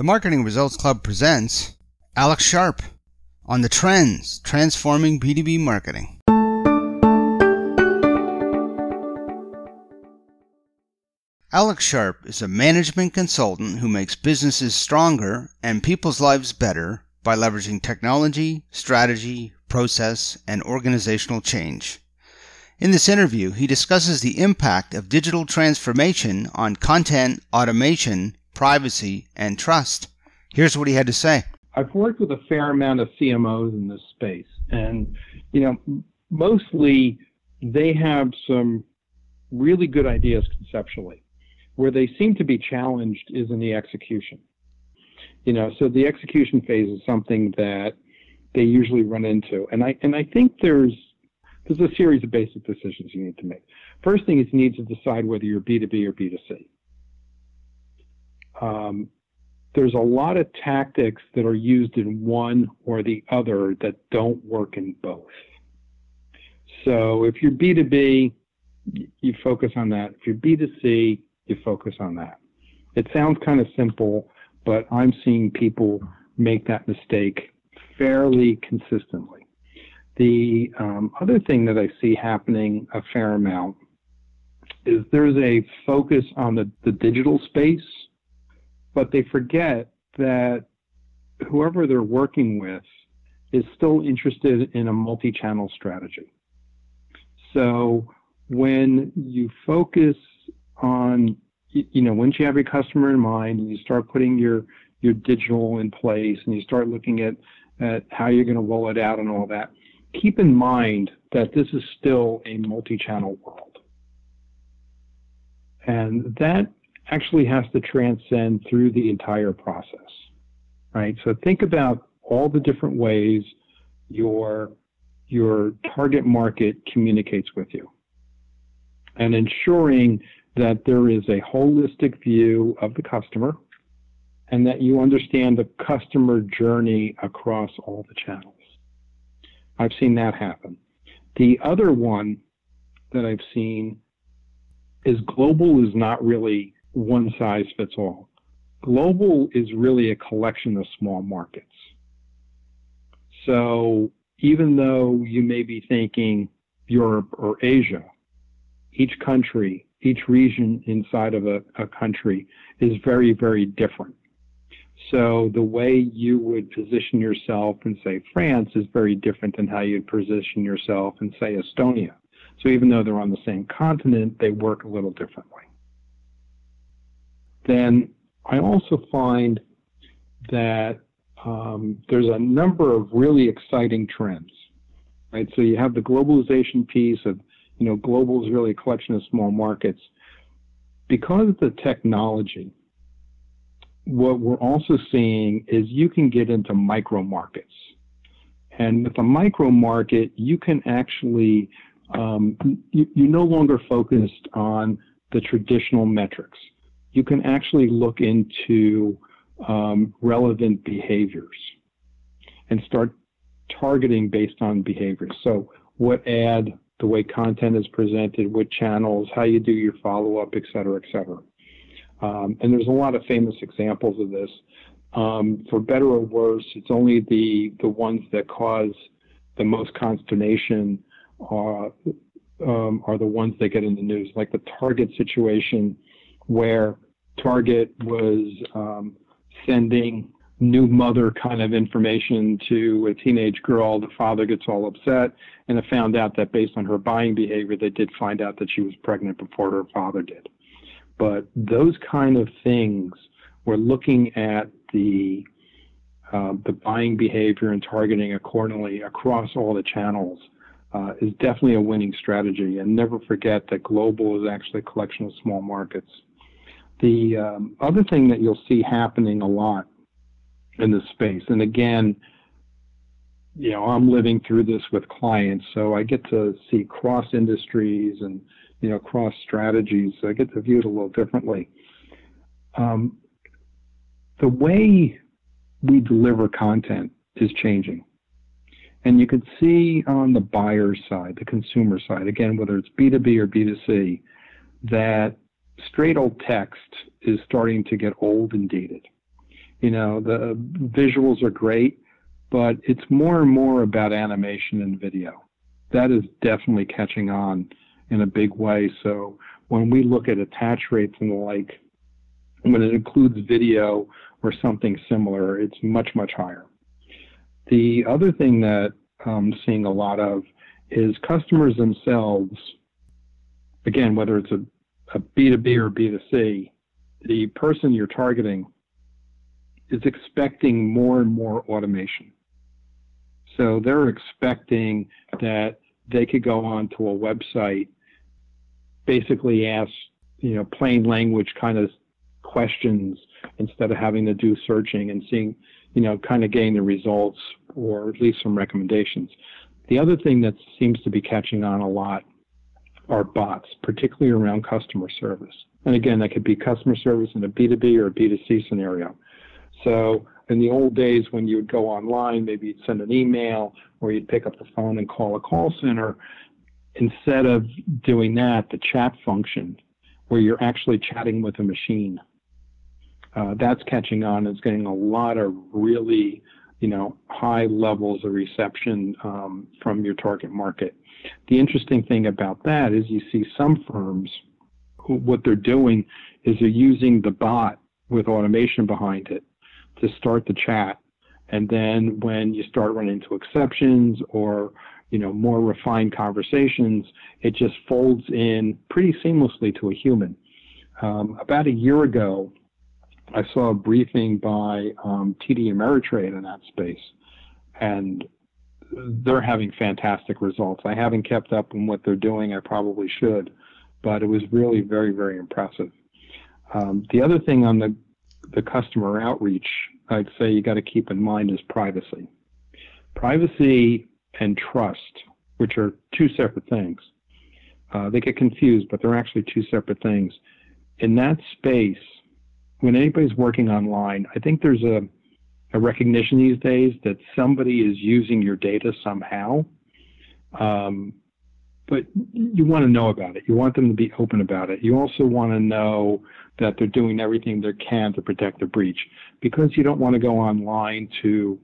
The Marketing Results Club presents Alex Sharp on the trends transforming B2B marketing. Alex Sharp is a management consultant who makes businesses stronger and people's lives better by leveraging technology, strategy, process, and organizational change. In this interview, he discusses the impact of digital transformation on content, automation, privacy, and trust. Here's what he had to say. I've worked with a fair amount of CMOs in this space, and you know, mostly they have some really good ideas conceptually. Where they seem to be challenged is in the execution. You know, so the execution phase is something that they usually run into, and I and I think there's there's a series of basic decisions you need to make. First thing is you need to decide whether you're B2B or B2C. Um, there's a lot of tactics that are used in one or the other that don't work in both. So if you're B2B, you focus on that. If you're B2C, you focus on that. It sounds kind of simple, but I'm seeing people make that mistake fairly consistently. The um, other thing that I see happening a fair amount is there's a focus on the, the digital space but they forget that whoever they're working with is still interested in a multi channel strategy. So when you focus on, you know, once you have your customer in mind and you start putting your, your digital in place and you start looking at, at how you're going to roll it out and all that, keep in mind that this is still a multi channel world. And that actually has to transcend through the entire process, right? So think about all the different ways your your target market communicates with you and ensuring that there is a holistic view of the customer and that you understand the customer journey across all the channels. I've seen that happen. The other one that I've seen is global is not really one size fits all. Global is really a collection of small markets. So even though you may be thinking Europe or Asia, each country, each region inside of a, a country is very, very different. So the way you would position yourself in, say, France is very different than how you'd position yourself in, say, Estonia. So even though they're on the same continent, they work a little differently then I also find that um, there's a number of really exciting trends. Right, so you have the globalization piece of, you know, global is really a collection of small markets. Because of the technology, what we're also seeing is you can get into micro markets. And with a micro market, you can actually, um, you, you're no longer focused on the traditional metrics you can actually look into um, relevant behaviors and start targeting based on behaviors. So, what ad, the way content is presented, what channels, how you do your follow up, et cetera, et cetera. Um, and there's a lot of famous examples of this. Um, for better or worse, it's only the the ones that cause the most consternation are um, are the ones that get in the news, like the Target situation where Target was um, sending new mother kind of information to a teenage girl. The father gets all upset, and it found out that based on her buying behavior, they did find out that she was pregnant before her father did. But those kind of things, we're looking at the uh, the buying behavior and targeting accordingly across all the channels uh, is definitely a winning strategy. And never forget that global is actually a collection of small markets. The um, other thing that you'll see happening a lot in this space, and again, you know, I'm living through this with clients, so I get to see cross industries and you know cross strategies. So I get to view it a little differently. Um, the way we deliver content is changing. And you can see on the buyer side, the consumer side, again, whether it's B2B or B2C, that straight old text is starting to get old and dated. You know, the visuals are great, but it's more and more about animation and video. That is definitely catching on in a big way. So when we look at attach rates and the like, when it includes video or something similar, it's much, much higher. The other thing that I'm seeing a lot of is customers themselves, again, whether it's a, a B2B or B2C, the person you're targeting is expecting more and more automation. So they're expecting that they could go onto a website, basically ask, you know, plain language kind of questions instead of having to do searching and seeing, you know, kind of getting the results or at least some recommendations. The other thing that seems to be catching on a lot are bots, particularly around customer service. And again, that could be customer service in a B2B or a B2C scenario. So in the old days when you would go online, maybe you'd send an email or you'd pick up the phone and call a call center. Instead of doing that, the chat function where you're actually chatting with a machine uh, that's catching on. It's getting a lot of really, you know, high levels of reception um, from your target market. The interesting thing about that is you see some firms who, what they're doing is they're using the bot with automation behind it to start the chat. And then when you start running into exceptions or you know more refined conversations, it just folds in pretty seamlessly to a human. Um, about a year ago, I saw a briefing by um, TD Ameritrade in that space, and they're having fantastic results. I haven't kept up on what they're doing. I probably should, but it was really very, very impressive. Um, the other thing on the the customer outreach, I'd say you got to keep in mind is privacy. Privacy and trust, which are two separate things. Uh, they get confused, but they're actually two separate things. In that space, when anybody's working online, I think there's a, a recognition these days that somebody is using your data somehow. Um, but you want to know about it. You want them to be open about it. You also want to know that they're doing everything they can to protect the breach because you don't want to go online to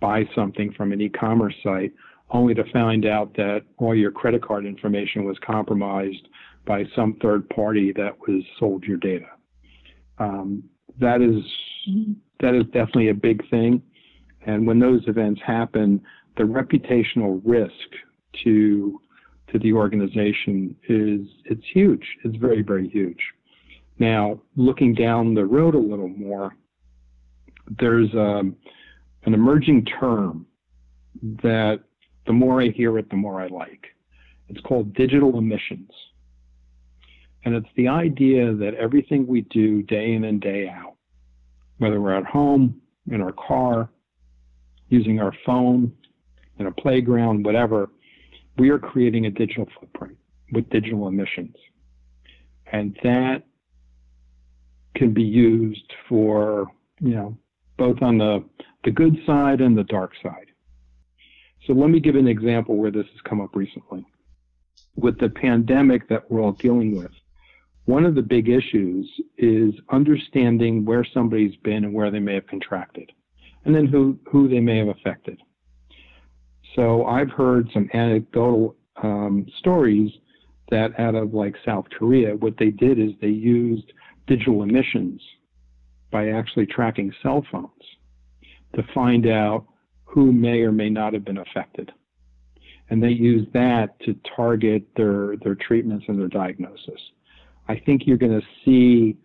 buy something from an e-commerce site only to find out that all your credit card information was compromised by some third party that was sold your data um, that is that is definitely a big thing. And when those events happen, the reputational risk to to the organization is it's huge. It's very very huge. Now, looking down the road a little more, there's um, an emerging term that the more I hear it, the more I like. It's called digital emissions. And it's the idea that everything we do day in and day out, whether we're at home, in our car, using our phone, in a playground, whatever, we are creating a digital footprint with digital emissions. And that can be used for, you know, both on the, the good side and the dark side. So let me give an example where this has come up recently. With the pandemic that we're all dealing with, one of the big issues is understanding where somebody's been and where they may have contracted, and then who, who they may have affected. So I've heard some anecdotal um, stories that out of like South Korea, what they did is they used digital emissions by actually tracking cell phones to find out who may or may not have been affected. And they used that to target their, their treatments and their diagnosis. I think you're going to see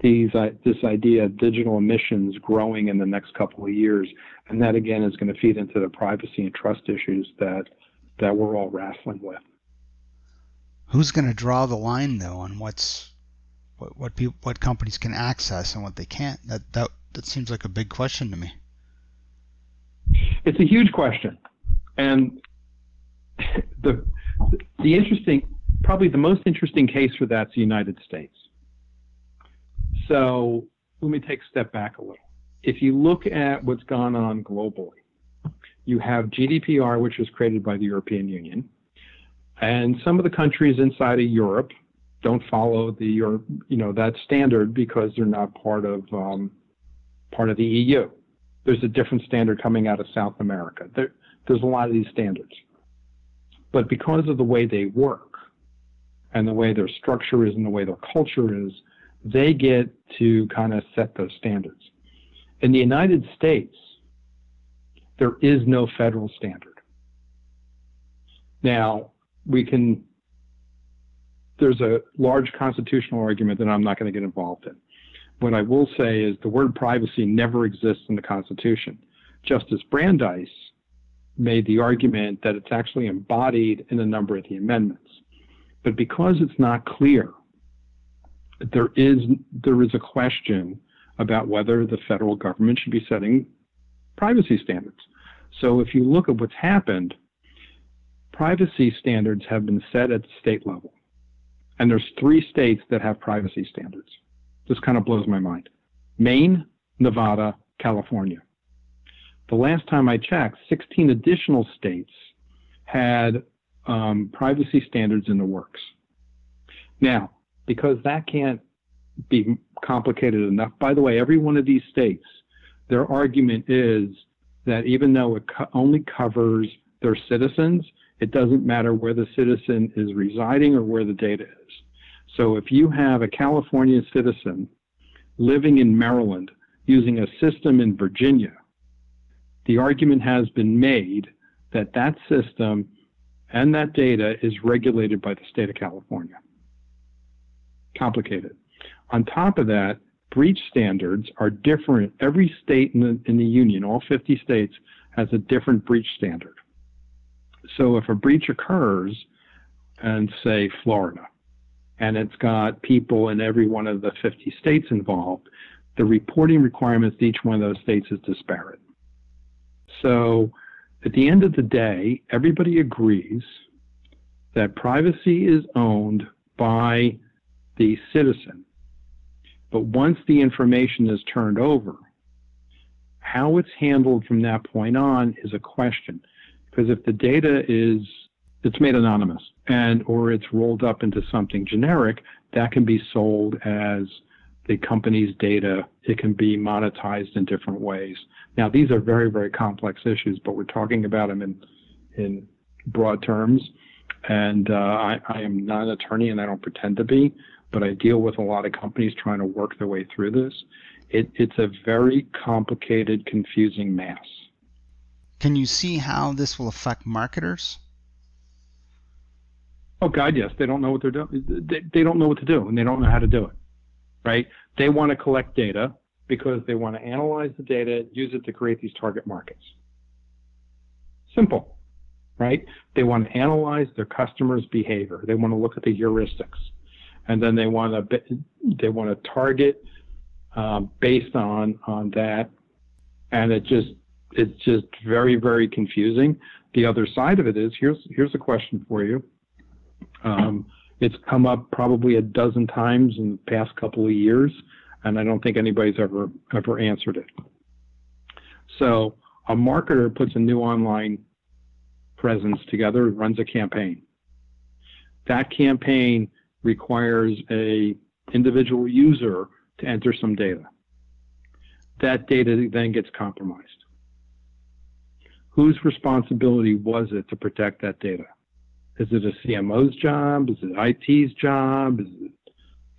these uh, this idea of digital emissions growing in the next couple of years, and that again is going to feed into the privacy and trust issues that that we're all wrestling with. Who's going to draw the line though on what's what what people what companies can access and what they can't? That that that seems like a big question to me. It's a huge question, and the the interesting probably the most interesting case for that's the United States. So let me take a step back a little. If you look at what's gone on globally, you have GDPR, which was created by the European Union, and some of the countries inside of Europe don't follow the you know that standard because they're not part of um, part of the EU. There's a different standard coming out of South America. There, there's a lot of these standards. But because of the way they work and the way their structure is and the way their culture is, they get to kind of set those standards. In the United States, there is no federal standard. Now, we can, there's a large constitutional argument that I'm not going to get involved in. What I will say is the word privacy never exists in the Constitution. Justice Brandeis made the argument that it's actually embodied in a number of the amendments. But because it's not clear, there is there is a question about whether the federal government should be setting privacy standards. So if you look at what's happened, privacy standards have been set at the state level. And there's three states that have privacy standards. This kind of blows my mind. Maine, Nevada, California. The last time I checked, 16 additional states had um, privacy standards in the works. Now, because that can't be complicated enough, by the way, every one of these states, their argument is that even though it co- only covers their citizens, it doesn't matter where the citizen is residing or where the data is. So if you have a California citizen living in Maryland using a system in Virginia, the argument has been made that that system and that data is regulated by the state of California. Complicated. On top of that, breach standards are different. Every state in the, in the union, all 50 states, has a different breach standard. So if a breach occurs, and say Florida, and it's got people in every one of the 50 states involved, the reporting requirements to each one of those states is disparate. So at the end of the day, everybody agrees that privacy is owned by the citizen. But once the information is turned over, how it's handled from that point on is a question. Because if the data is it's made anonymous and or it's rolled up into something generic, that can be sold as the company's data. It can be monetized in different ways. Now, these are very, very complex issues, but we're talking about them in, in broad terms. And uh, I, I am not an attorney and I don't pretend to be, but I deal with a lot of companies trying to work their way through this. It, it's a very complicated, confusing mass. Can you see how this will affect marketers? Oh God, yes. They don't know what they're doing. They, they don't know what to do, and they don't know how to do it. Right? They want to collect data because they want to analyze the data, use it to create these target markets. Simple, right? They want to analyze their customers' behavior. They want to look at the heuristics, and then they want to they want to target um, based on on that. And it just it's just very very confusing. The other side of it is here's here's a question for you. Um, it's come up probably a dozen times in the past couple of years and I don't think anybody's ever ever answered it. So a marketer puts a new online presence together, runs a campaign. That campaign requires a individual user to enter some data. That data then gets compromised. Whose responsibility was it to protect that data? Is it a CMO's job? Is it IT's job? Is it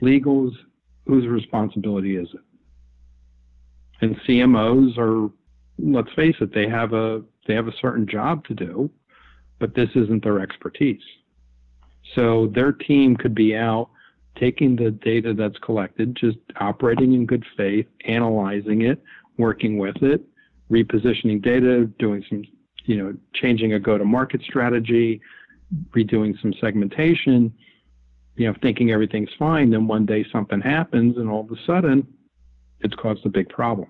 legal's? whose responsibility is it? And CMOs are, let's face it, they have a they have a certain job to do, but this isn't their expertise. So their team could be out taking the data that's collected, just operating in good faith, analyzing it, working with it, repositioning data, doing some, you know, changing a go-to-market strategy, redoing some segmentation, you know, thinking everything's fine, then one day something happens and all of a sudden it's caused a big problem.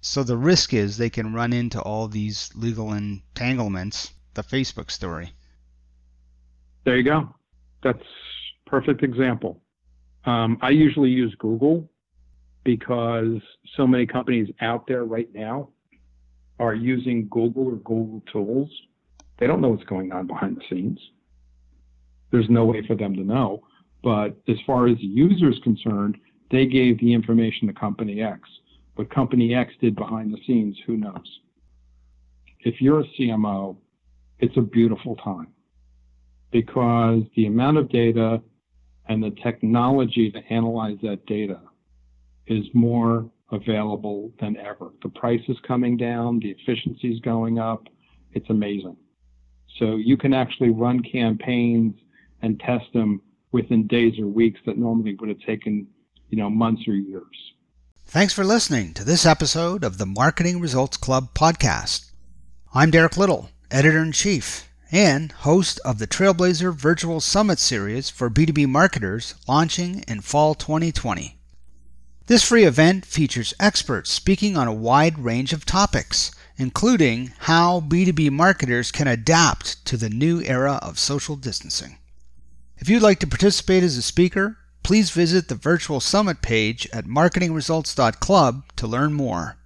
So the risk is they can run into all these legal entanglements, the Facebook story. There you go. That's perfect example. Um, I usually use Google because so many companies out there right now are using Google or Google tools. They don't know what's going on behind the scenes there's no way for them to know. But as far as the user is concerned, they gave the information to company X. What company X did behind the scenes, who knows? If you're a CMO, it's a beautiful time because the amount of data and the technology to analyze that data is more available than ever. The price is coming down, the efficiency is going up. It's amazing. So you can actually run campaigns and test them within days or weeks that normally would have taken, you know, months or years. Thanks for listening to this episode of the Marketing Results Club podcast. I'm Derek Little, editor in chief and host of the Trailblazer Virtual Summit series for B2B marketers launching in fall 2020. This free event features experts speaking on a wide range of topics, including how B2B marketers can adapt to the new era of social distancing. If you'd like to participate as a speaker, please visit the virtual summit page at marketingresults.club to learn more.